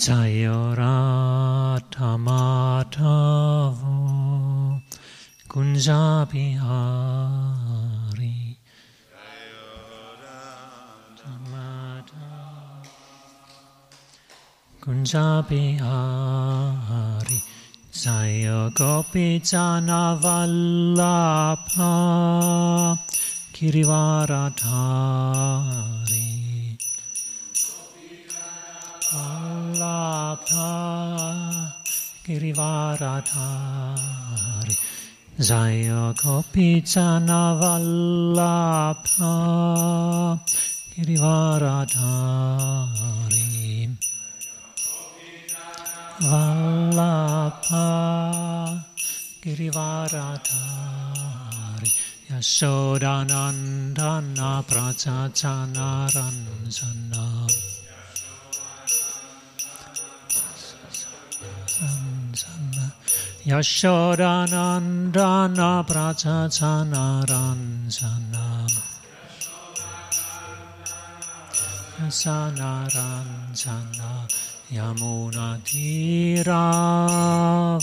Jayorathamadavo Kunjabihari. Kunjabihari. Jaya Gopi Jana Vallabha Girivaradhari Vallabha Girivaradhari Jaya Gopi Jana Vallabha Girivaradhari Vallabha Girivaradhari Yashodanandana Prachachanaranjana Yashodanandana Prachachanaranjana Sanaranjana Yamuna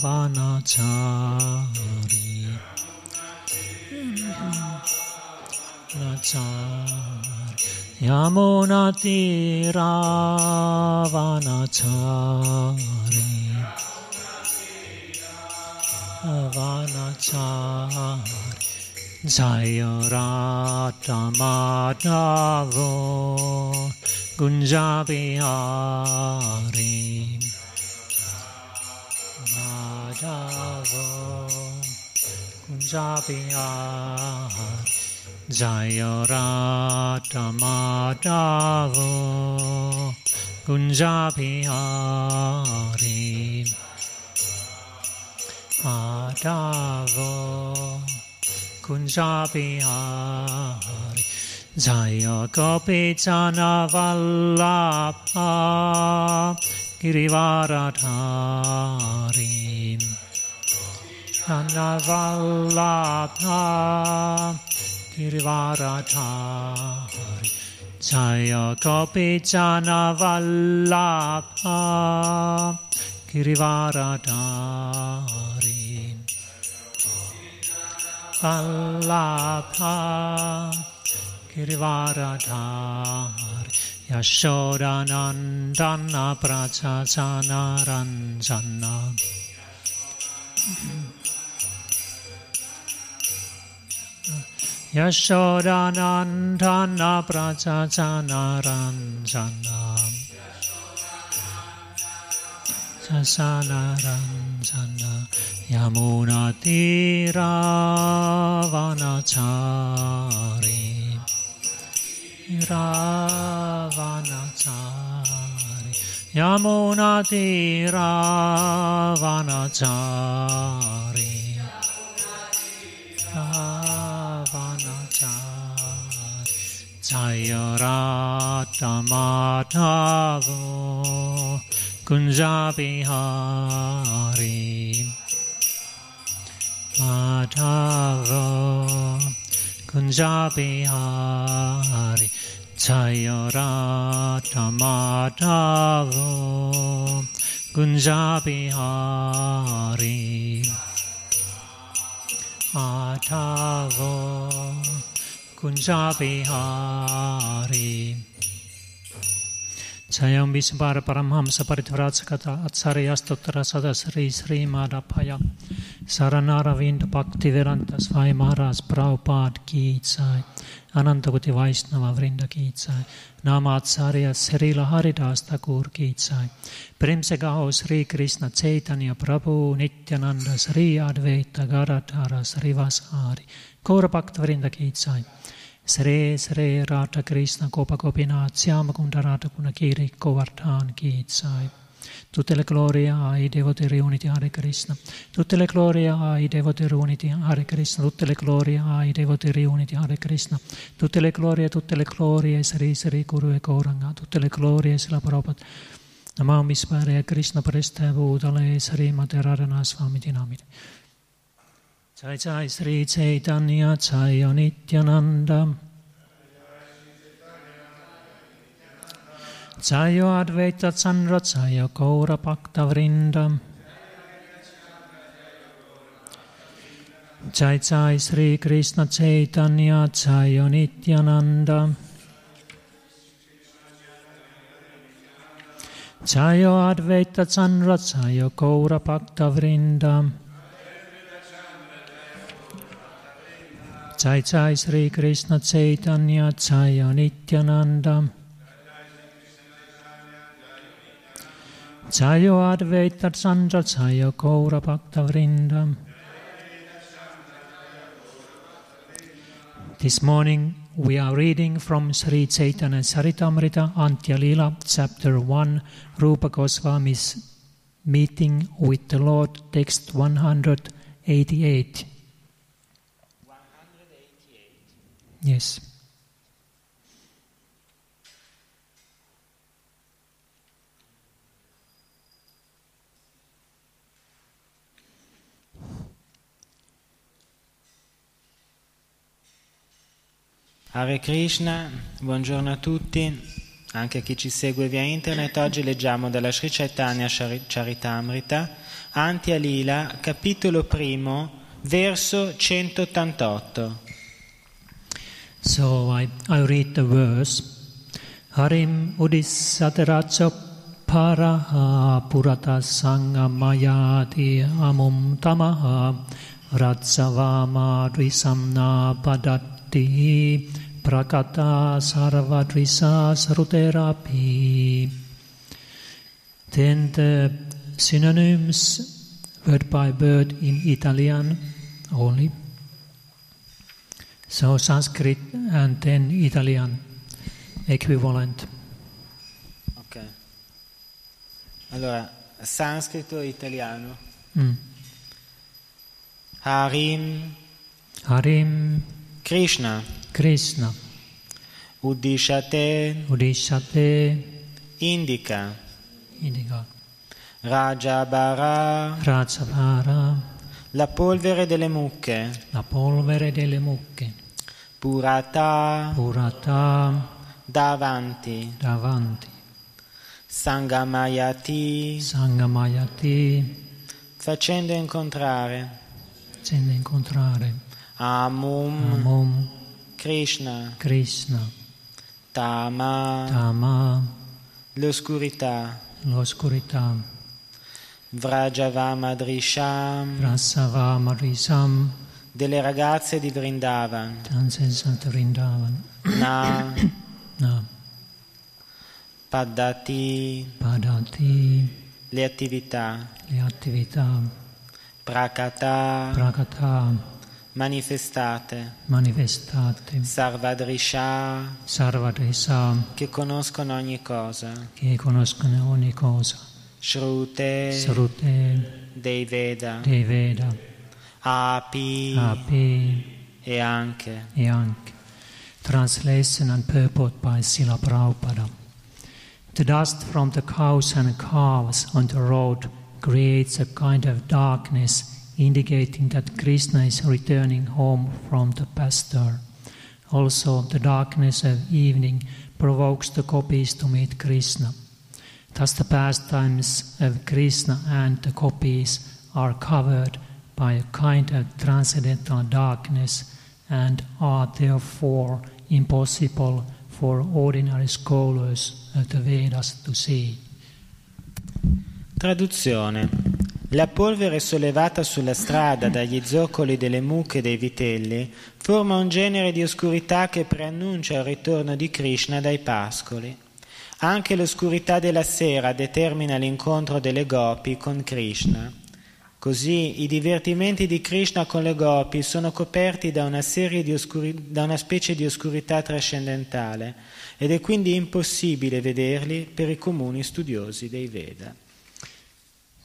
Vanachari Nachari Yamuna Vanachari Vanachari Jaya Madhavo Gunjabihari Madhavo Gunjabihari Jaya Madhavo Gunjabihari Madhavo Kunjabihari Jaya Gopi Jana Vallabha Girivaradhari Jana Vallabha Girivaradhari Jaya Gopi Jana Vallabha Girivaradhari Vallabha Girivaradhari Yashodanandana Prachachanaranjana Yashodanandana Prachachanaranjana Sasanaranjana Yamuna Tiravanachari Ravanachari Yamuna Tiravanachari Ravanachari Jayarattamadhavo Kunjabi Kunjabihari Madhava Kunjabihari Chayarata Madhava Kunjabihari Madhava Kunjabihari Jayam Vishvara Paramhamsa Paritvrajakata Atsaryastottara Sada Sri Sri Madhapaya. Saranaravind Bhakti Vedanta Swai Maharaj Prabhupada Ki Jai Anantakuti Vaishnava Vrinda Ki Jai Nama Acharya Srila Haridas Thakur Ki Jai Prem se gaho Sri Krishna Chaitanya Prabhu Nityananda Sri Advaita Garadhara Sri Vasari. Gaura Bhakta Vrinda Ki Jai Sre Sre Radha Krishna Gopa Gopinath Syama Kunda Radha Kunakiri Govardhan Ki Jai Tutte le glorie ai devoti riuniti Hare Krishna. Tutte le glorie ai devoti riuniti Hare Krishna. Tutte le glorie ai devoti riuniti Hare Krishna. Tutte le glorie, tutte le glorie Sri Sri Guru e Gauranga. Tutte le glorie Sila Prabhupada. Namami Spare Krishna Preste Bhutale Sri Madhurarana Swami Dinamite. Jai Jai Sri Chaitanya Jaya Nityananda Chayo Advaita Chandra Chayo Gaura Bhakta Vrindam Jai Jai Sri Krishna Chaitanya Chayo Nityananda. Chayo Advaita Chandra Chayo Gaura Bhakta Vrindam Jai Jai Sri Krishna Chaitanya Chayo Advaita Chandra Gaura Bhakta This morning we are reading from Sri Chaitanya Charitamrita Antya Lila, chapter 1, Rupa Goswami's meeting with the Lord, text 188. 188. Yes. Hare Krishna, buongiorno a tutti, anche a chi ci segue via internet. Oggi leggiamo dalla Sri Chaitanya Chari- Charitamrita, Antya Lila, capitolo primo, verso 188. So I, I read the verse. Harim udissateracha paraha purata sangamayati amum tamaha ratsavama dvisamna padatti prakata sarvadrisa saruterapi. Then the synonyms word by word in Italian only. So Sanskrit and then Italian equivalent. Ok. Allora, sanscrito e italiano. Mm. Harim. Harim. Krishna, Krishna. Uddishate. Udishate indica, Indica. Rajabara, Rajavara la polvere delle mucche, La polvere delle mucche Purata, Purata. Davanti, davanti. Sangamayati, Sangamayati facendo incontrare. Facendo incontrare. Amum, Amom Krishna, Krishna. Tama, Tama. L'oscurità, L'oscurità. Vrajavamadrisham, Rasava Marisam delle ragazze di Vrindavan, Transensant Vrindavan. Na, Na. Paddati, Padati. Le attività, le attività. Prakata, prakata. Manifestate, manifestate. Sarvadrisha, sarvadesa che conoscono ogni cosa, che conoscono ogni cosa. Shrute, Sarute dei Veda, dei Veda Api. Api. E anche. E anche. Translation and purport by Srila Prabhupada. The dust from the cows and calves on the road creates a kind of darkness indicating that Krishna is returning home from the pasture. Also, the darkness of evening provokes the gopis to meet Krishna. Thus, the pastimes of Krishna and the gopis are covered by a kind of transcendental darkness and are therefore impossible for ordinary scholars of the Vedas to see. Traduzione. La polvere sollevata sulla strada dagli zoccoli delle mucche e dei vitelli forma un genere di oscurità che preannuncia il ritorno di Krishna dai pascoli. Anche l'oscurità della sera determina l'incontro delle gopi con Krishna. Così i divertimenti di Krishna con le gopi sono coperti da una, oscuri- da una specie di oscurità trascendentale ed è quindi impossibile vederli per i comuni studiosi dei Veda.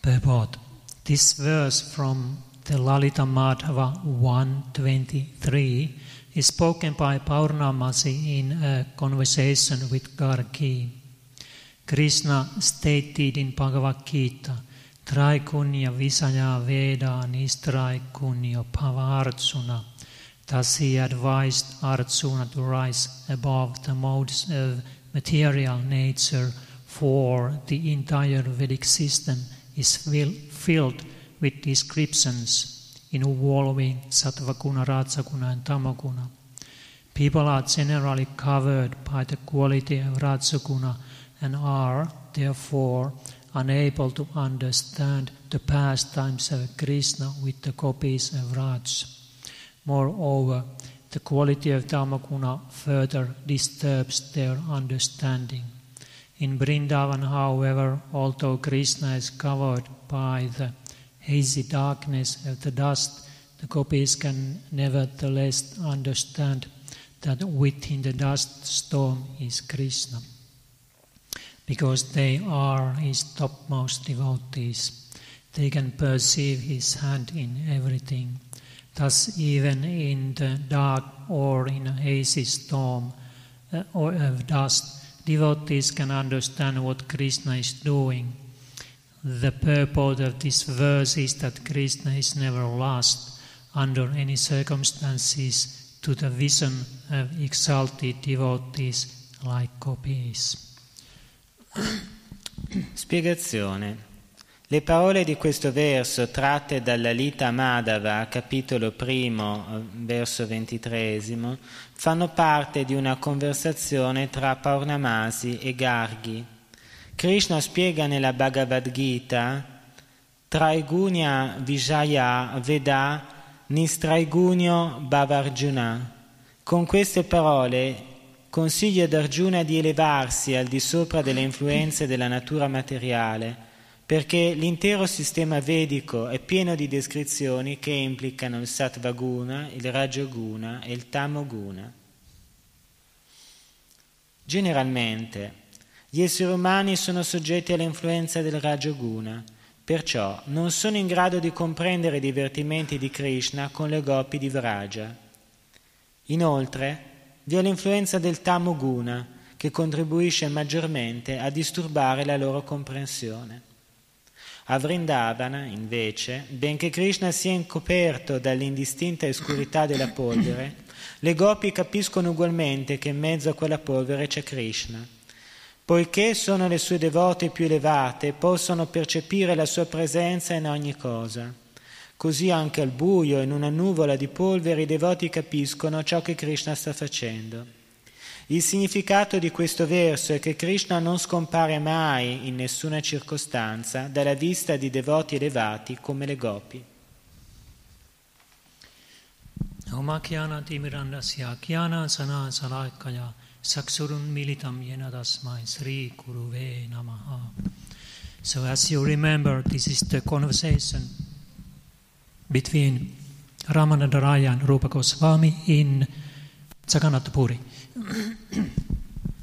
Purport. This verse from the Lalita Madhava 123 is spoken by Purnamasi in a conversation with Gargi. Krishna stated in Bhagavad Gita, Traikunya Visaya Veda Nistraikunya Pavarjuna. Thus he advised Arjuna to rise above the modes of material nature for the entire Vedic system is fill- filled with descriptions involving Sattvaguna, Rajaguna, and Tamaguna. People are generally covered by the quality of Rajaguna and are, therefore, unable to understand the pastimes of Krishna with the copies of Raj. Moreover, the quality of Tamaguna further disturbs their understanding. In Vrindavan, however, although Krishna is covered by the hazy darkness of the dust, the gopis can nevertheless understand that within the dust storm is Krishna. Because they are his topmost devotees, they can perceive his hand in everything. Thus, even in the dark or in a hazy storm uh, or of dust, devotees can understand what Krishna is doing. The purport of this verse is that Krishna is never lost under any circumstances to the vision of exalted devotees like gopis. Spiegazione. Le parole di questo verso, tratte dalla Lita Madhava, capitolo primo, eh, verso ventitresimo, fanno parte di una conversazione tra Paurnamasi e Gargi. Krishna spiega nella Bhagavad Gita Traigunya Vijaya Veda Nistraigunyo Bhavarjuna. Con queste parole consiglia ad Arjuna di elevarsi al di sopra delle influenze della natura materiale perché l'intero sistema vedico è pieno di descrizioni che implicano il Sattvaguna, il Rajoguna e il Tamoguna. Generalmente gli esseri umani sono soggetti all'influenza del Rajoguna, perciò non sono in grado di comprendere i divertimenti di Krishna con le gopi di Vraja. Inoltre vi è l'influenza del Tamoguna che contribuisce maggiormente a disturbare la loro comprensione. A Vrindavana, invece, benché Krishna sia incoperto dall'indistinta oscurità della polvere, le gopi capiscono ugualmente che in mezzo a quella polvere c'è Krishna. Poiché sono le sue devote più elevate, possono percepire la sua presenza in ogni cosa. Così anche al buio, in una nuvola di polvere, i devoti capiscono ciò che Krishna sta facendo. Il significato di questo verso è che Krishna non scompare mai in nessuna circostanza dalla vista di devoti elevati come le gopi. Omakyana timirandasya kyana sana salakaya saksurun militam yena tasmai sri kuruve namaha. So as you remember, this is the conversation between Ramananda Raya and Rupa Goswami in Jagannath Puri.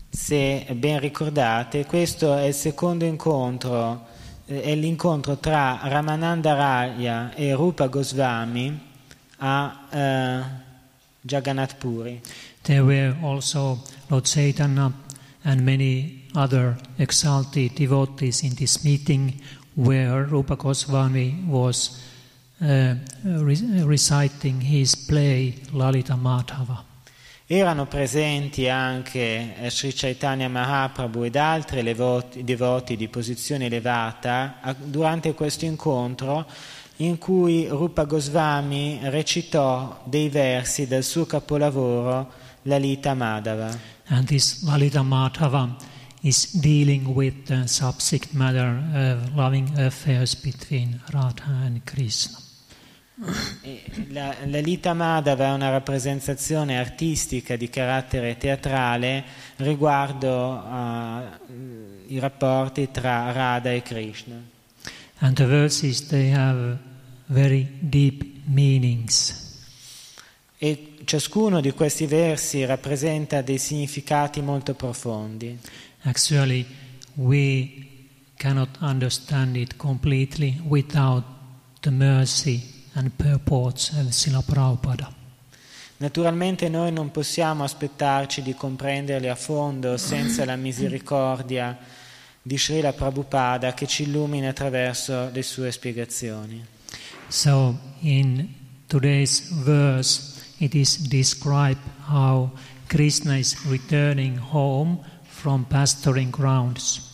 Se ben ricordate, questo è il secondo incontro, eh, è l'incontro tra Ramananda Raya e Rupa Goswami a uh, Jagannath Puri. There were also Lord Chaitanya and many other exalted devotees in this meeting where Rupa Goswami was uh, re- reciting his play Lalita Madhava. Erano presenti anche Sri Chaitanya Mahaprabhu ed altri devoti di posizione elevata durante questo incontro in cui Rupa Goswami recitò dei versi del suo capolavoro Lalita Madhava. And this Lalita Madhava is dealing with the subject matter of loving affairs between Radha and Krishna. La, la Lita Madhava è una rappresentazione artistica di carattere teatrale riguardo uh, rapporti tra Radha e Krishna. And the verses they have very deep meanings. E ciascuno di questi versi rappresenta dei significati molto profondi. Actually, we cannot understand it completely without the mercy and purports of Srila Prabhupada. Naturalmente noi non possiamo aspettarci di comprenderli a fondo senza la misericordia di Srila Prabhupada che ci illumina attraverso le sue spiegazioni. So in today's verse it is described how Krishna is returning home from pasturing grounds.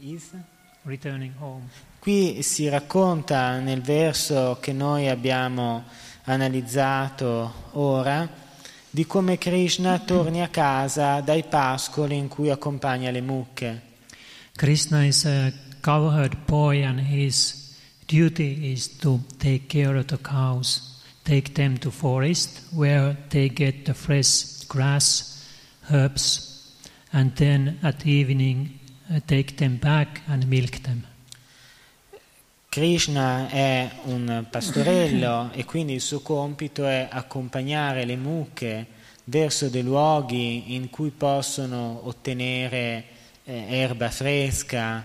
is? returning home. Qui si racconta nel verso che noi abbiamo analizzato ora di come Krishna torni a casa dai pascoli in cui accompagna le mucche. Krishna is a cowherd boy and his duty is to take care of the cows, take them to forest where they get the fresh grass, herbs, and then at evening uh, take them back and milk them. Krishna è un pastorello e quindi il suo compito è accompagnare le mucche verso dei luoghi in cui possono ottenere eh, erba fresca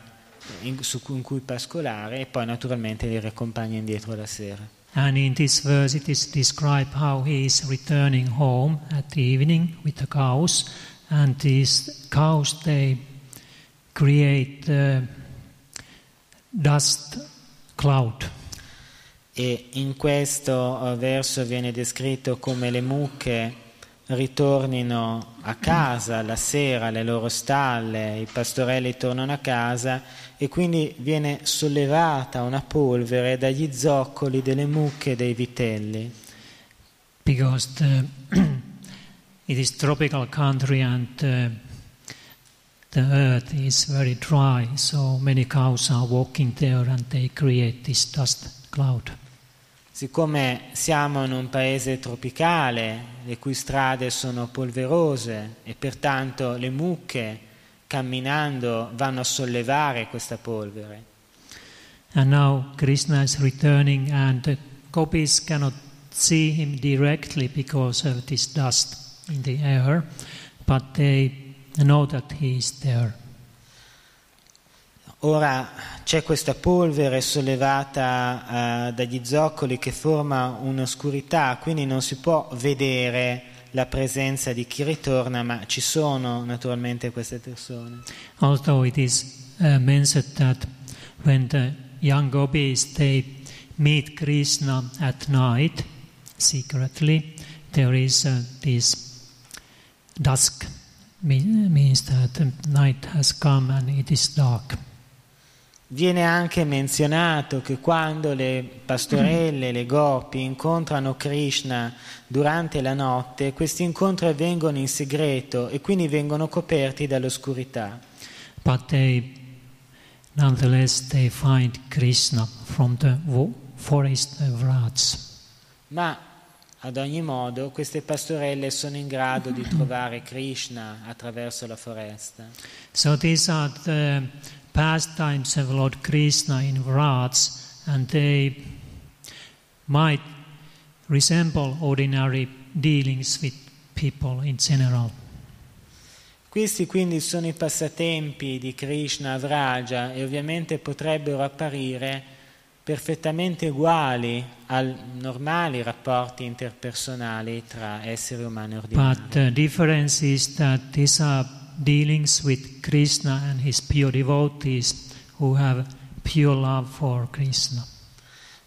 in, su, in cui pascolare e poi naturalmente li riaccompagna indietro la sera. And in this verse it is described how he is returning home at the evening with the cows, and these cows they create the dust cloud. E in questo eh, verso viene descritto come le mucche ritornino a casa la sera, alle loro stalle, i pastorelli tornano a casa e quindi viene sollevata una polvere dagli zoccoli delle mucche e dei vitelli. Because the, it is tropical country and uh, the earth is very dry, so many cows are walking there and they create this dust cloud. Siccome siamo in un paese tropicale, le cui strade sono polverose e pertanto le mucche camminando vanno a sollevare questa polvere. And now Krishna is returning, and the gopis cannot see him directly because of this dust in the air, but they know that he is there. Ora c'è questa polvere sollevata eh, dagli zoccoli che forma un'oscurità, quindi non si può vedere la presenza di chi ritorna, ma ci sono naturalmente queste persone. Although it is uh, mentioned that when the young gopis they meet Krishna at night secretly, there is uh, this dusk means that night has come and it is dark. Viene anche menzionato che quando le pastorelle, le gopi incontrano Krishna durante la notte, questi incontri avvengono in segreto e quindi vengono coperti dall'oscurità. But they, nonetheless, they find Krishna from the forest of rats. Ma ad ogni modo queste pastorelle sono in grado di trovare Krishna attraverso la foresta. So these are the pastimes of Lord Krishna in Vrats, and they might resemble ordinary dealings with people in general. Questi quindi sono i passatempi di Krishna a Vraja e ovviamente potrebbero apparire perfettamente uguali ai normali rapporti interpersonali tra esseri umani ordinari. But the difference is that these are dealings with Krishna and his pure devotees who have pure love for Krishna.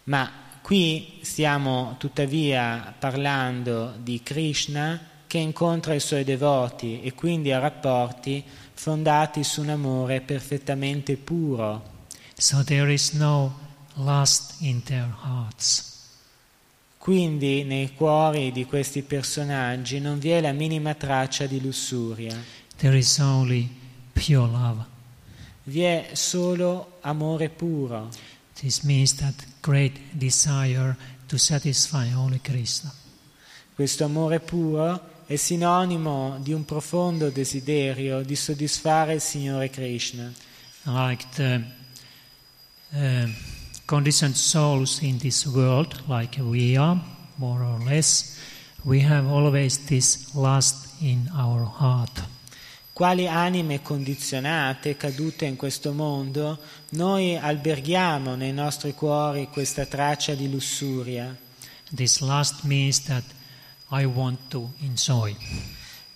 Ma qui stiamo tuttavia parlando di Krishna che incontra i suoi devoti e quindi ha rapporti fondati su un amore perfettamente puro. So there is no lust in their hearts. Quindi nei cuori di questi personaggi non vi è la minima traccia di lussuria, There is only pure love. vi è solo amore puro. This means that great desire to satisfy only Krishna. Questo amore puro è sinonimo di un profondo desiderio di soddisfare il Signore Krishna. Like the uh, conditioned souls in this world, like we are, more or less, we have always this lust in our heart. Quali anime condizionate, cadute in questo mondo, noi alberghiamo nei nostri cuori questa traccia di lussuria. This lust means that I want to enjoy.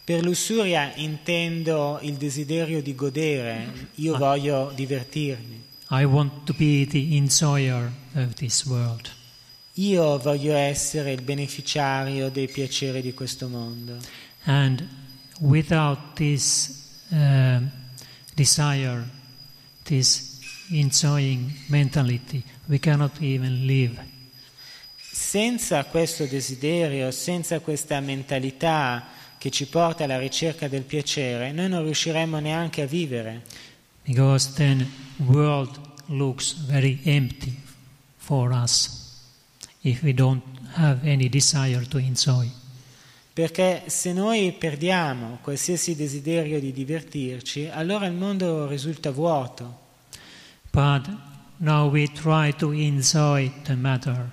Per lussuria intendo il desiderio di godere, io voglio divertirmi, I want to be the enjoyer of this world. io voglio essere il beneficiario dei piaceri di questo mondo. And without this uh, desire, this enjoying mentality, we cannot even live. Senza questo desiderio, senza questa mentalità che ci porta alla ricerca del piacere, noi non riusciremo neanche a vivere. Because then world looks very empty for us if we don't have any desire to enjoy. Perché se noi perdiamo qualsiasi desiderio di divertirci, allora il mondo risulta vuoto. But now we try to enjoy the matter.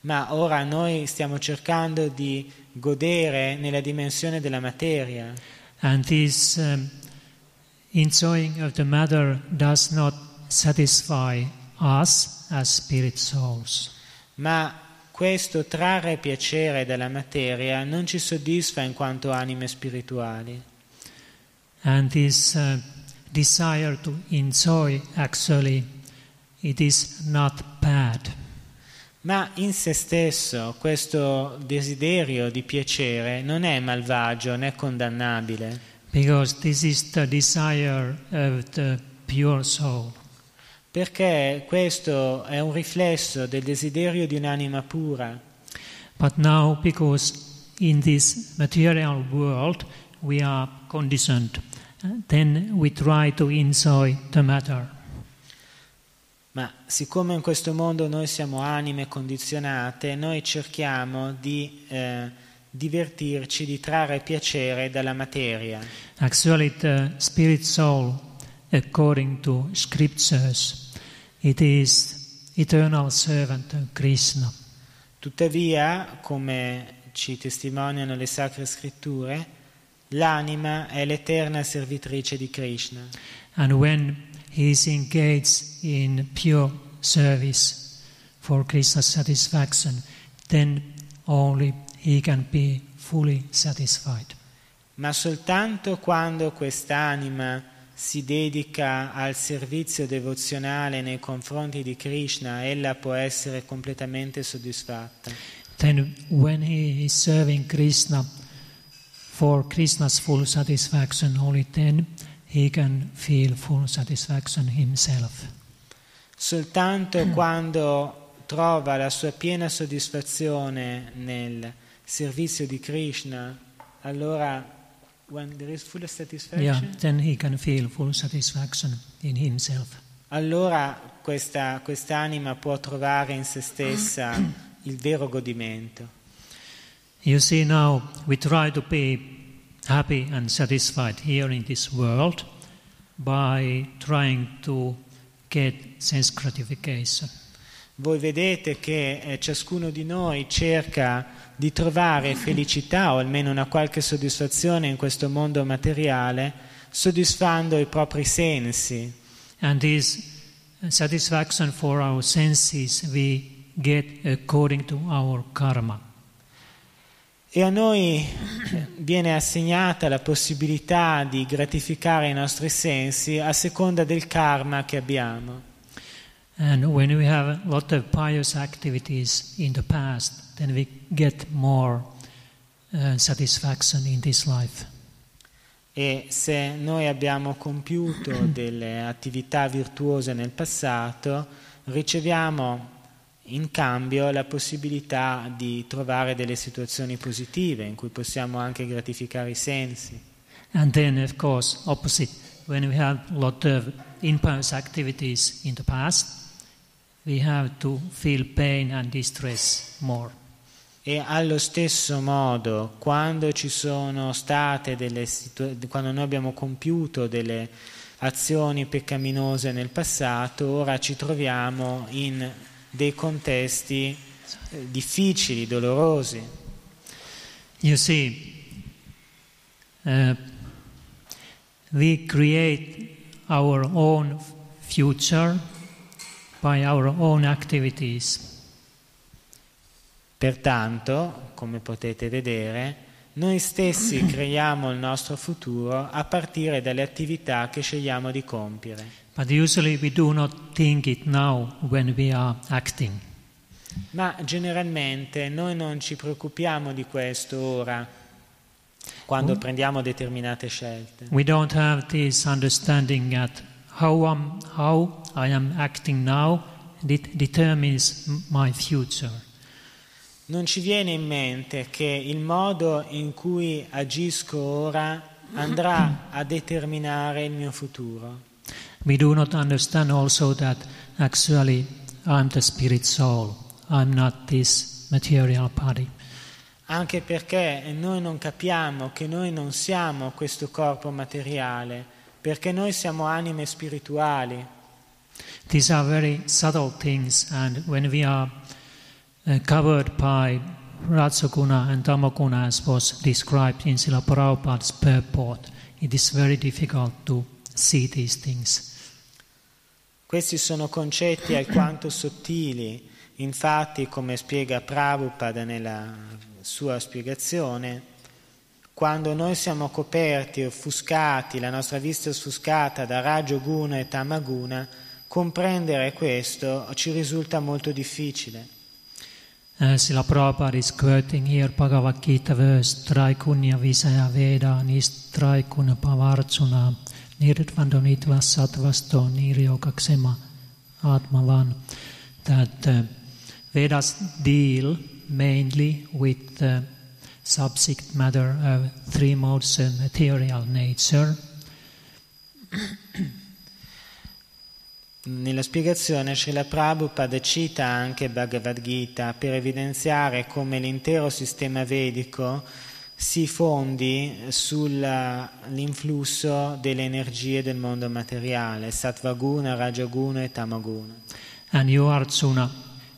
Ma ora noi stiamo cercando di godere nella dimensione della materia. And this um, enjoying of the matter does not satisfy us as spirit souls. Ma questo trarre piacere dalla materia non ci soddisfa in quanto anime spirituali. And this uh, desire to enjoy actually it is not bad. Ma in se stesso questo desiderio di piacere non è malvagio né condannabile, Because this is the desire of the pure soul. perché questo è un riflesso del desiderio di un'anima pura. But now, because in this material world we are conditioned, then we try to enjoy the matter. Ma siccome in questo mondo noi siamo anime condizionate, noi cerchiamo di eh, divertirci, di trarre piacere dalla materia. Actually, the spirit soul, according to scriptures, it is eternal servant of Krishna. Tuttavia, come ci testimoniano le sacre scritture, l'anima è l'eterna servitrice di Krishna. And when he is engaged in pure service for Krishna's satisfaction, then only he can be fully satisfied. Ma soltanto quando quest'anima si dedica al servizio devozionale nei confronti di Krishna, ella può essere completamente soddisfatta. Then, when he is serving Krishna for Krishna's full satisfaction, only then he can feel full satisfaction himself. Soltanto quando trova la sua piena soddisfazione nel servizio di Krishna, allora when there is full Yeah, satisfaction, then he can feel full satisfaction in himself. allora questa, quest'anima può trovare in se stessa il vero godimento. You see, now we try to be happy and satisfied here in this world by trying to get sense gratification. Voi vedete che eh, ciascuno di noi cerca di trovare felicità o almeno una qualche soddisfazione in questo mondo materiale soddisfando i propri sensi. And this satisfaction for our senses we get according to our karma. E a noi viene assegnata la possibilità di gratificare i nostri sensi a seconda del karma che abbiamo. And when we have a lot of pious activities in the past, then we get more uh, satisfaction in this life. E se noi abbiamo compiuto delle attività virtuose nel passato, riceviamo in cambio la possibilità di trovare delle situazioni positive in cui possiamo anche gratificare i sensi. And then, of course, opposite, when we have a lot of impious activities in the past, E allo stesso modo, quando ci sono state delle situ- quando noi abbiamo compiuto delle azioni peccaminose nel passato, ora ci troviamo in dei contesti eh, difficili, dolorosi. You see, uh, we create our own future by our own activities. Pertanto, come potete vedere, noi stessi creiamo il nostro futuro a partire dalle attività che scegliamo di compiere. But usually we do not think it now when we are acting. Ma generalmente noi non ci preoccupiamo di questo ora, quando prendiamo determinate scelte. We don't have this understanding that how, um, how I am acting now it determines my future. Non ci viene in mente che il modo in cui agisco ora andrà a determinare il mio futuro. We do not understand also that actually I'm the spirit soul. I'm not this material body. Anche perché noi non capiamo che noi non siamo questo corpo materiale, perché noi siamo anime spirituali. These are very subtle things, and when we are uh, covered by Rajaguna and Tamaguna, as was described in Srila Prabhupada's purport, it is very difficult to see these things. Questi sono concetti alquanto sottili, infatti, come spiega Prabhupada nella sua spiegazione, quando noi siamo coperti, offuscati, la nostra vista è offuscata da Rajoguna e Tamaguna, comprendere questo ci risulta molto difficile. Uh, Srila Prabhupada is quoting here Bhagavad Gita verse Traikunya Visaya Veda Nistraikuna Pavarchuna Nirdvandonitva Sattvasto Niryogaksema Atmavan that uh, Vedas deal mainly with the subject matter of three modes of material nature Nella spiegazione Srila Prabhupada cita anche Bhagavad Gita per evidenziare come l'intero sistema vedico si fondi sull'influsso delle energie del mondo materiale, Sattvaguna, Rajaguna e Tamaguna. And you, Arjuna,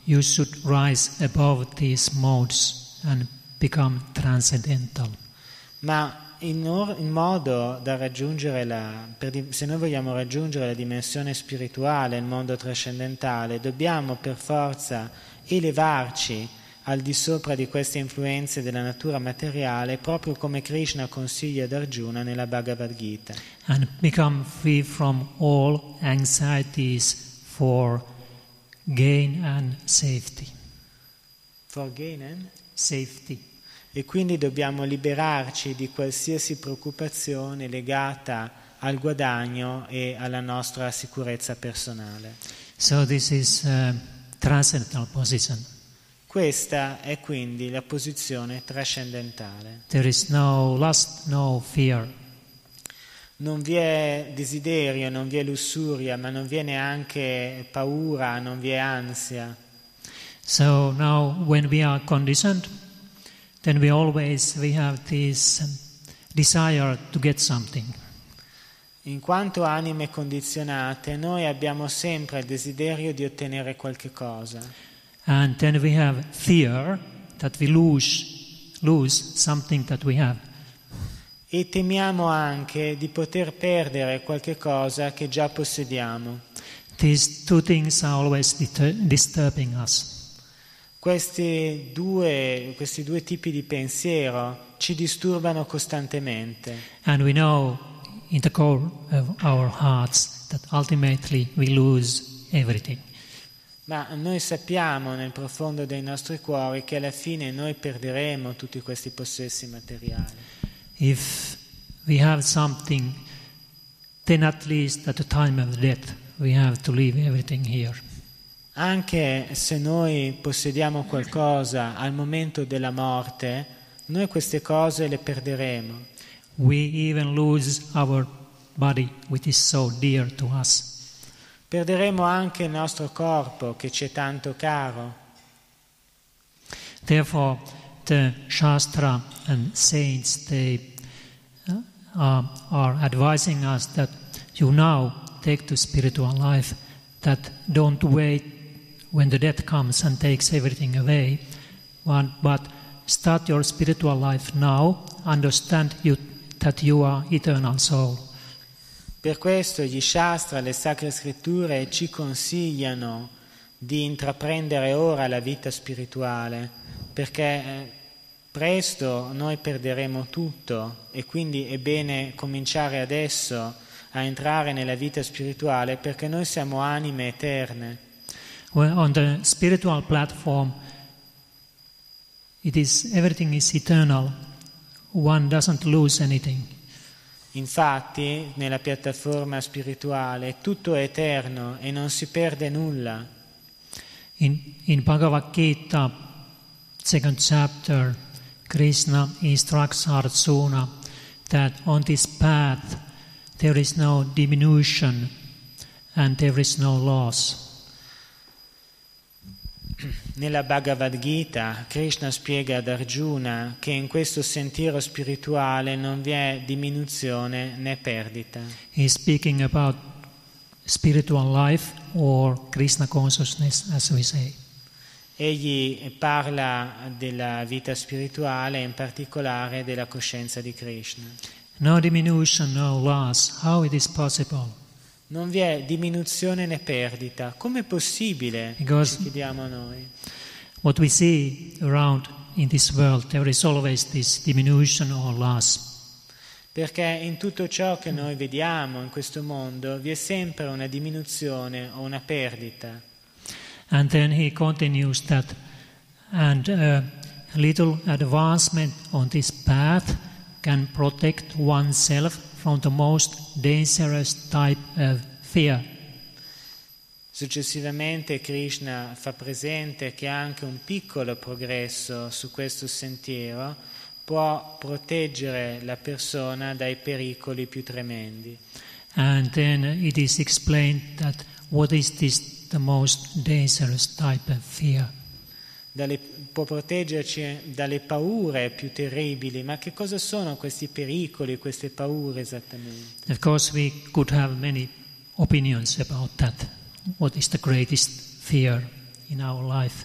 you should rise above these modes and become transcendental. Ma in, or- in modo da raggiungere la, per se noi vogliamo raggiungere la dimensione spirituale, il mondo trascendentale, dobbiamo per forza elevarci al di sopra di queste influenze della natura materiale, proprio come Krishna consiglia ad Arjuna nella Bhagavad Gita. and become free from all anxieties for gain and safety. For gain and? Safety. E quindi dobbiamo liberarci di qualsiasi preoccupazione legata al guadagno e alla nostra sicurezza personale. So this is a transcendental position. Questa è quindi la posizione trascendentale. There is no lust, no fear. Non vi è desiderio, non vi è lussuria, ma non vi è neanche paura, non vi è ansia. So now when we are conditioned, then we always we have this um, desire to get something. In quanto anime condizionate, noi abbiamo sempre il desiderio di ottenere qualche cosa. And then we have fear that we lose lose something that we have. E temiamo anche di poter perdere qualche cosa che già possediamo. These two things are always disturbing us. Questi due, questi due tipi di pensiero ci disturbano costantemente. And we know in the core of our hearts that ultimately we lose everything. Ma noi sappiamo nel profondo dei nostri cuori che alla fine noi perderemo tutti questi possessi materiali. If we have something, then at least at the time of death we have to leave everything here. Anche se noi possediamo qualcosa al momento della morte, noi queste cose le perderemo. We even lose our body, which is so dear to us. Perderemo anche il nostro corpo che ci è tanto caro. Therefore, the Shastra and saints they uh, are advising us that you now take to spiritual life, that don't wait when the death comes and takes everything away, but, start your spiritual life now. Understand you, that you are eternal soul. Per questo gli Shastra, le Sacre Scritture ci consigliano di intraprendere ora la vita spirituale, perché eh, presto noi perderemo tutto e quindi è bene cominciare adesso a entrare nella vita spirituale perché noi siamo anime eterne. Well, on the spiritual platform, it is everything is eternal. One doesn't lose anything. Infatti, nella piattaforma spirituale tutto è eterno e non si perde nulla. In, in Bhagavad Gita, second chapter, Krishna instructs Arjuna that on this path there is no diminution and there is no loss. Nella Bhagavad Gita Krishna spiega ad Arjuna che in questo sentiero spirituale non vi è diminuzione né perdita. He's speaking about spiritual life or Krishna consciousness, as we say. Egli parla della vita spirituale, in particolare della coscienza di Krishna. No diminution, no loss. How it is possible? Non vi è diminuzione né perdita. Com'è possibile? Because- chiediamo noi. What we see around in this world, there is always this diminution or loss. Perché in tutto ciò che noi vediamo in questo mondo vi è sempre una diminuzione o una perdita. And then he continues that, and a little advancement on this path can protect oneself from the most dangerous type of fear. Successivamente Krishna fa presente che anche un piccolo progresso su questo sentiero può proteggere la persona dai pericoli più tremendi. And then it is explained that what is this the most dangerous type of fear. Dalle- può proteggerci dalle paure più terribili, ma che cosa sono questi pericoli, queste paure esattamente? Of course, we could have many opinions about that. What is the greatest fear in our life?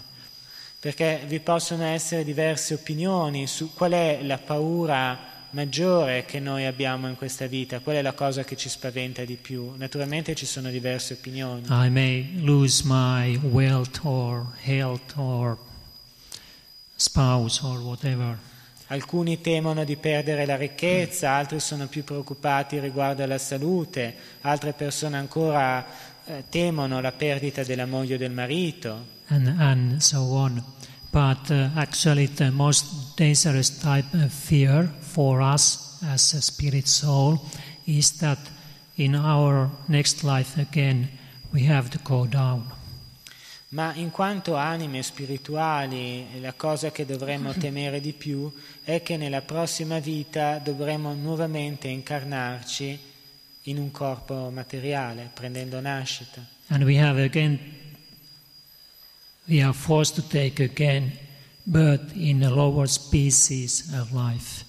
Perché vi possono essere diverse opinioni su qual è la paura maggiore che noi abbiamo in questa vita, qual è la cosa che ci spaventa di più. Naturalmente ci sono diverse opinioni. I may lose my wealth or health or spouse or whatever. Alcuni temono di perdere la ricchezza, altri sono più preoccupati riguardo alla salute, altre persone ancora eh, temono la perdita della moglie o del marito. and, and so on. But uh, actually, the most dangerous type of fear for us as a spirit soul is that in our next life again we have to go down. Ma in quanto anime spirituali, la cosa che dovremmo temere di più è che nella prossima vita dovremo nuovamente incarnarci in un corpo materiale, prendendo nascita. And we have again, we are forced to take again birth in a lower species of life.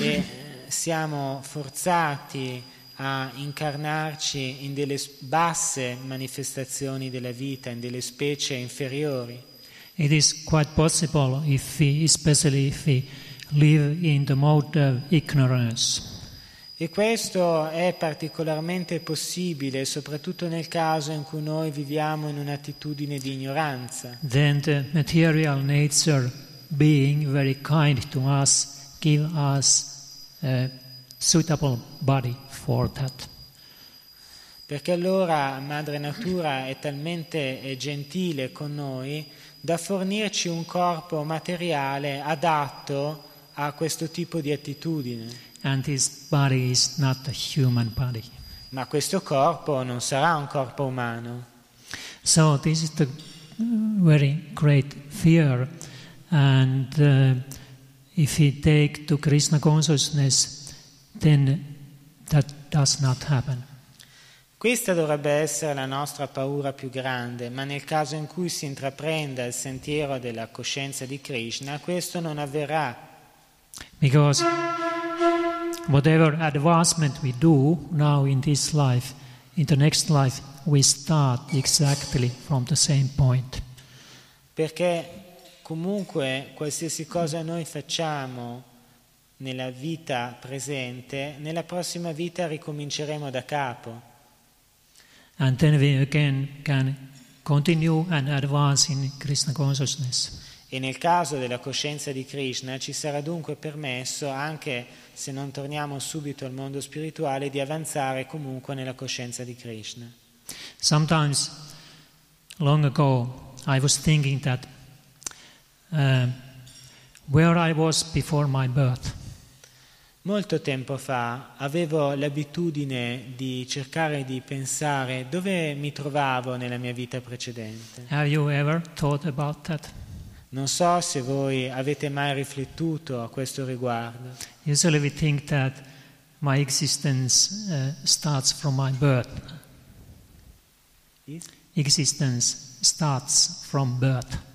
E eh, siamo forzati a incarnarci in delle basse manifestazioni della vita, in delle specie inferiori. It is quite possible if we, especially if we live in the mode of ignorance. E questo è particolarmente possibile, soprattutto nel caso in cui noi viviamo in un'attitudine di ignoranza. then the material nature being very kind to us give us a suitable body for that Perché allora Madre Natura è talmente eh, gentile con noi da fornirci un corpo materiale adatto a questo tipo di attitudine. and this body is not a human body Ma questo corpo non sarà un corpo umano. so this is the uh, very great fear and uh, if we take to krishna consciousness then that does not happen Questa dovrebbe essere la nostra paura più grande, ma nel caso in cui si intraprenda il sentiero della coscienza di Krishna, questo non avverrà, Because whatever advancement we do now in this life, in the next life, we start exactly from the same point. perché comunque qualsiasi cosa noi facciamo nella vita presente, nella prossima vita ricominceremo da capo. And then we again can continue and advance in Krishna consciousness. E nel caso della coscienza di Krishna ci sarà dunque permesso, anche se non torniamo subito al mondo spirituale, di avanzare comunque nella coscienza di Krishna. Sometimes, long ago, I was thinking that uh, where I was before my birth, Molto tempo fa avevo l'abitudine di cercare di pensare dove mi trovavo nella mia vita precedente. Non so se voi avete mai riflettuto a questo riguardo. Usually we think that my existence uh, starts from my birth. Existence starts from birth.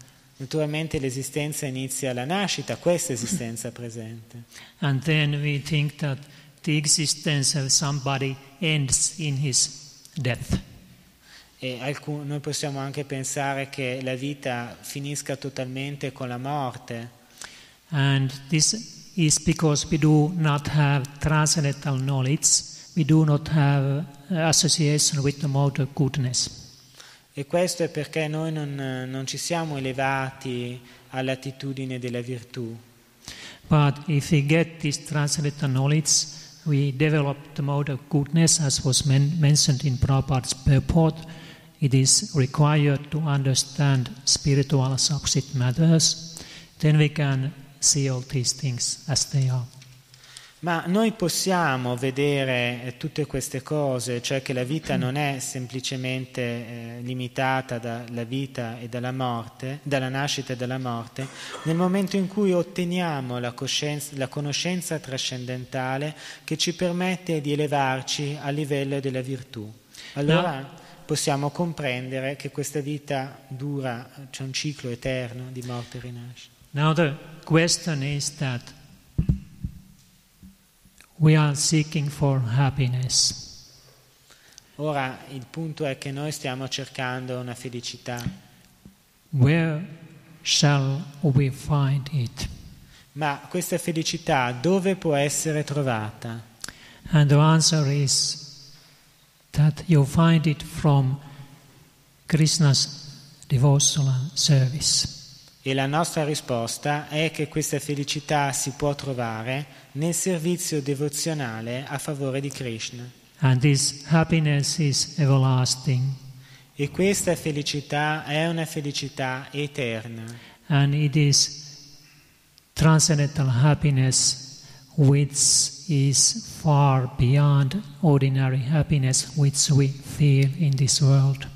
Naturalmente l'esistenza inizia alla nascita, questa esistenza presente. And then we think that the existence of somebody ends in his death. E alcun- noi possiamo anche pensare che la vita finisca totalmente con la morte. And this is because we do not have transcendental knowledge, we do not have uh, association with the mode of goodness. E questo è perché noi non, non ci siamo elevati all'attitudine della virtù. But if we get this transcendental knowledge, we develop the mode of goodness, as was men- mentioned in Prabhupada's purport. It is required to understand spiritual subject matters. Then we can see all these things as they are. Ma noi possiamo vedere eh, tutte queste cose, cioè che la vita non è semplicemente eh, limitata dalla vita e dalla morte, dalla nascita e dalla morte, nel momento in cui otteniamo la, coscienza, la conoscenza trascendentale che ci permette di elevarci a livello della virtù. Allora possiamo comprendere che questa vita dura, c'è un ciclo eterno di morte e rinascita. Now the question is that we are seeking for happiness. Ora il punto è che noi stiamo cercando una felicità, Where shall we find it? ma questa felicità dove può essere trovata? And the answer is that you find it from Krishna's devotional service. E la nostra risposta è che questa felicità si può trovare nel servizio devozionale a favore di Krishna. And this happiness is everlasting, E questa felicità è una felicità eterna. and it is transcendental happiness which is far beyond ordinary happiness which we feel in this world.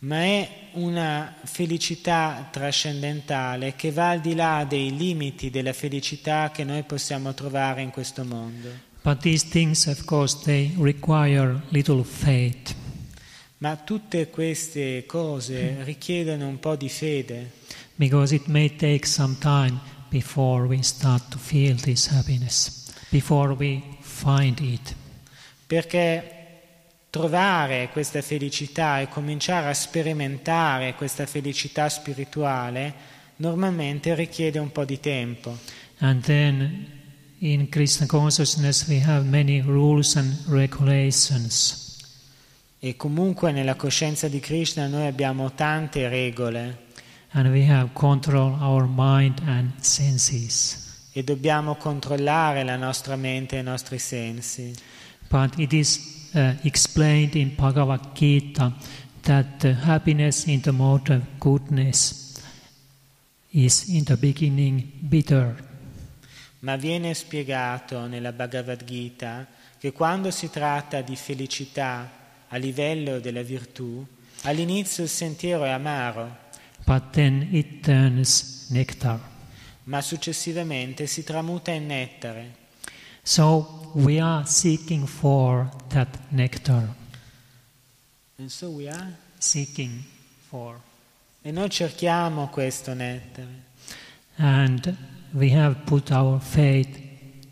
ma è una felicità trascendentale che va al di là dei limiti della felicità che noi possiamo trovare in questo mondo. But these things, of course, they require little faith. Ma tutte queste cose richiedono un po' di fede, Because it may take some time before we start to feel this happiness, before we find it. perché trovare questa felicità e cominciare a sperimentare questa felicità spirituale normalmente richiede un po' di tempo. And then in Krishna consciousness we have many rules and regulations. E comunque nella coscienza di Krishna noi abbiamo tante regole e dobbiamo controllare la nostra mente e i nostri sensi. But it is uh, explained in Bhagavad Gita that the happiness in the mode of goodness is in the beginning bitter. Ma viene spiegato nella Bhagavad Gita che quando si tratta di felicità a livello della virtù, all'inizio il sentiero è amaro, but then it turns nectar. ma successivamente si tramuta in nettare. So we are seeking for that nectar, And so we are. seeking for. E noi cerchiamo questo nettare. And we have put our faith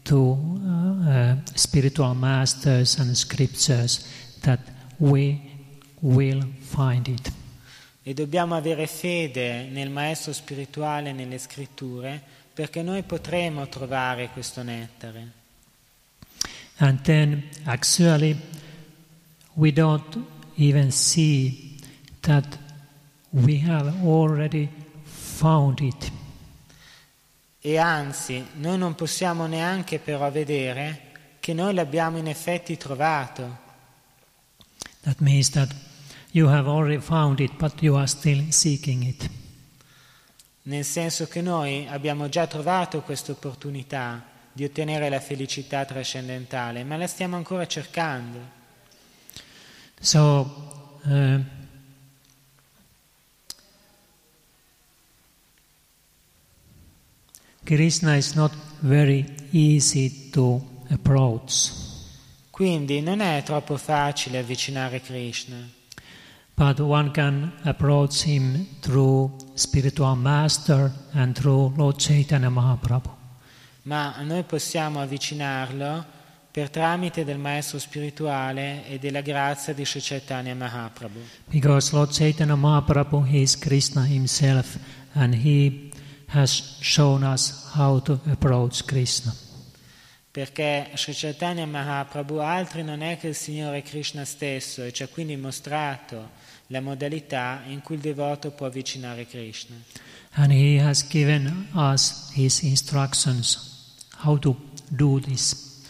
to uh, uh, spiritual masters and scriptures that we will find it. E dobbiamo avere fede nel Maestro spirituale e nelle scritture perché noi potremo trovare questo nettare. And then actually, we don't even see that we have already found it. E anzi, noi non possiamo neanche però vedere che noi l'abbiamo in effetti trovato. That means that you have already found it, but you are still seeking it. Nel senso che noi abbiamo già trovato questa opportunità di ottenere la felicità trascendentale, ma la stiamo ancora cercando. So, uh, Krishna is not very easy to approach, Quindi non è troppo facile avvicinare Krishna, but one can approach him through spiritual master and through Lord Chaitanya Mahaprabhu. Ma noi possiamo avvicinarlo per tramite del maestro spirituale e della grazia di Sri Chaitanya Mahaprabhu. Because Lord Chaitanya Mahaprabhu is Krishna himself and he has shown us how to approach Krishna. Perché Sri Chaitanya Mahaprabhu altri non è che il Signore Krishna stesso e ci ha quindi mostrato la modalità in cui il devoto può avvicinare Krishna. And he has given us his instructions how to do this,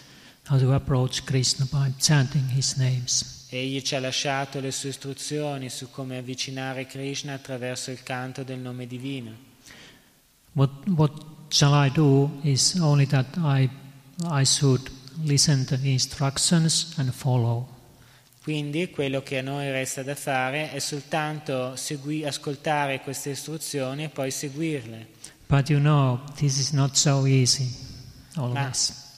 how to approach Krishna by chanting his names. Egli ci ha lasciato le sue istruzioni su come avvicinare Krishna attraverso il canto del nome divino. What, what shall I do is only that I, I should listen to the instructions and follow. Quindi quello che a noi resta da fare è soltanto segui- ascoltare queste istruzioni e poi seguirle. But you know, this is not so easy Ma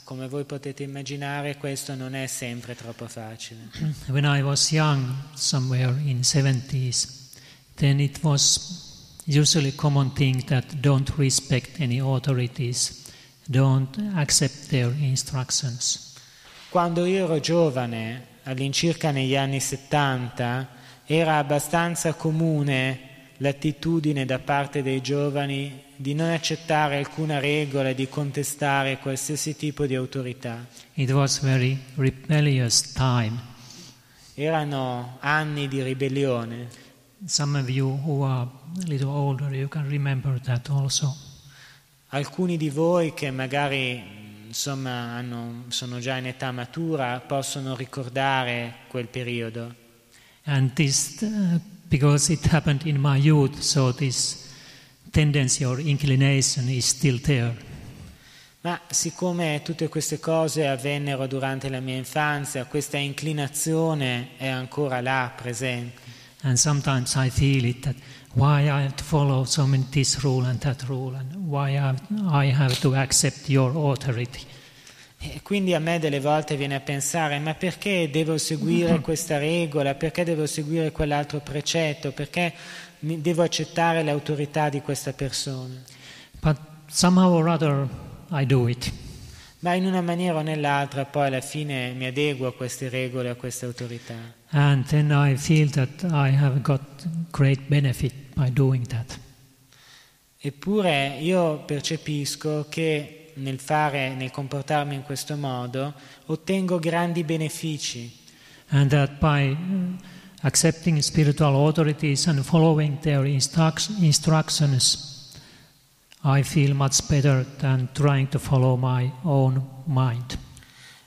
come voi potete immaginare questo non è sempre troppo facile. When I was young, somewhere in 70s, then it was usually common thing that don't respect any authorities, don't accept their instructions. Quando io ero giovane, all'incirca negli anni 70, era abbastanza comune l'attitudine da parte dei giovani di non accettare alcuna regola e di contestare qualsiasi tipo di autorità. Erano anni di ribellione. Older. Alcuni di voi che magari insomma hanno- sono già in età matura possono ricordare quel periodo. And this, uh, because it happened in my youth, so this tendency or inclination is still there. Ma siccome tutte queste cose avvennero durante la mia infanzia, questa inclinazione è ancora là, presente. And sometimes I feel it that why I have to follow so many this rule and that rule, and why I have to accept your authority. E quindi a me delle volte viene a pensare, ma perché devo seguire questa regola? Perché devo seguire quell'altro precetto? Perché devo accettare l'autorità di questa persona? But somehow or other, I do it. Ma in una maniera o nell'altra poi alla fine mi adeguo a queste regole, a queste autorità. And then I feel that I have got great benefit by doing that. Eppure io percepisco che nel fare, nel comportarmi in questo modo, ottengo grandi benefici. And that by accepting spiritual authorities and following their instruct- instructions, I feel much better than trying to follow my own mind.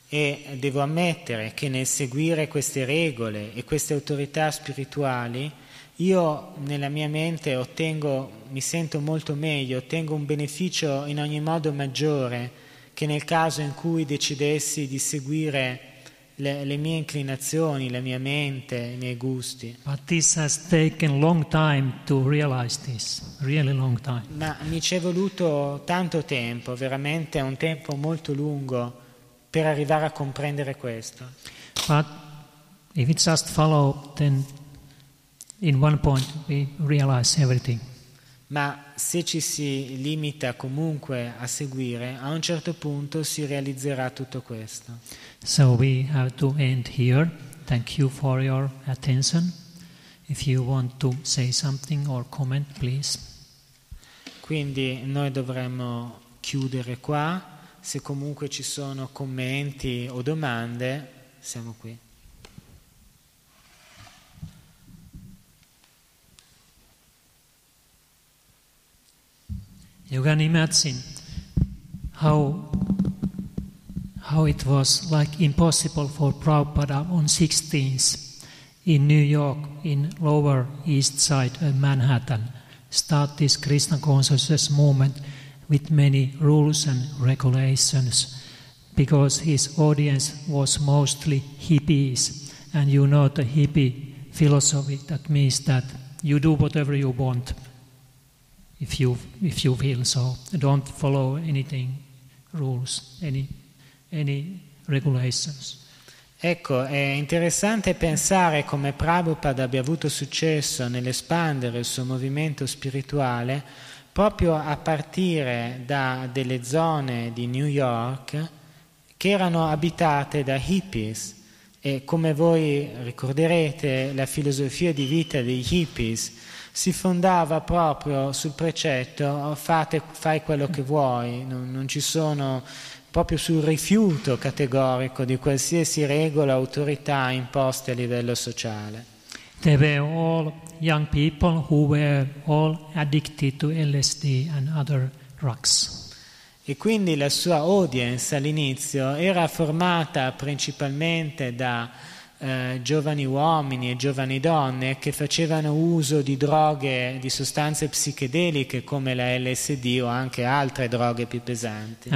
E devo ammettere che nel seguire queste regole e queste autorità spirituali, io nella mia mente ottengo, mi sento molto meglio, ottengo un beneficio in ogni modo maggiore che nel caso in cui decidessi di seguire le, le mie inclinazioni, la mia mente, i miei gusti. But this has taken long time to realize this, really long time. Ma mi ci è voluto tanto tempo, veramente un tempo molto lungo per arrivare a comprendere questo. But if we just follow, then in one point we realize everything. Ma se ci si limita comunque a seguire, a un certo punto si realizzerà tutto questo. So we have to end here. Thank you for your attention. If you want to say something or comment, please. Quindi noi dovremmo chiudere qua. Se comunque ci sono commenti o domande, siamo qui. You can imagine how how it was like impossible for Prabhupada on 16th in New York, in Lower East Side of Manhattan, start this Krishna consciousness movement with many rules and regulations because his audience was mostly hippies. And you know the hippie philosophy that means that you do whatever you want if you, if you feel so. Don't follow anything, rules, any, any regulations. Ecco, è interessante pensare come Prabhupada abbia avuto successo nell'espandere il suo movimento spirituale proprio a partire da delle zone di New York che erano abitate da hippies e come voi ricorderete la filosofia di vita dei hippies si fondava proprio sul precetto fate, fai quello che vuoi, non, non ci sono proprio sul rifiuto categorico di qualsiasi regola o autorità imposte a livello sociale. They were all young people who were all addicted to LSD and other drugs. E quindi la sua audience all'inizio era formata principalmente da eh, giovani uomini e giovani donne che facevano uso di droghe, di sostanze psichedeliche come la LSD o anche altre droghe più pesanti.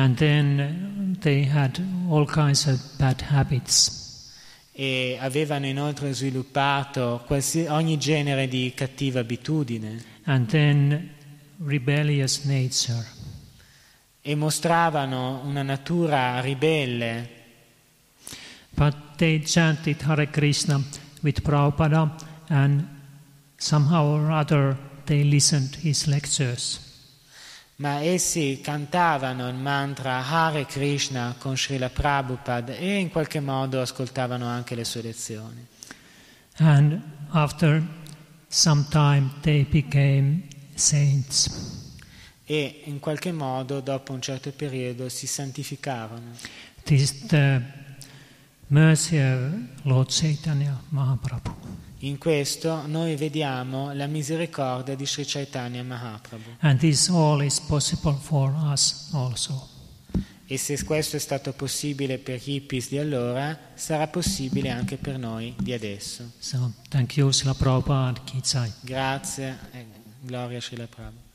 E avevano inoltre sviluppato ogni genere di cattiva abitudine. E mostravano una natura ribelle But they chanted Hare Krishna with Prabhupada and somehow or other they listened his lectures. Ma essi cantavano il mantra Hare Krishna con Srila Prabhupada e in qualche modo ascoltavano anche le sue lezioni. And after some time they became saints. E in qualche modo, dopo un certo periodo, si santificarono. This the mercy of Lord Chaitanya Mahaprabhu. In questo noi vediamo la misericordia di Sri Chaitanya Mahaprabhu. And this all is possible for us also. E se questo è stato possibile per gli hippies di allora, sarà possibile anche per noi di adesso. So you. Grazie e gloria a Srila Prabhupada.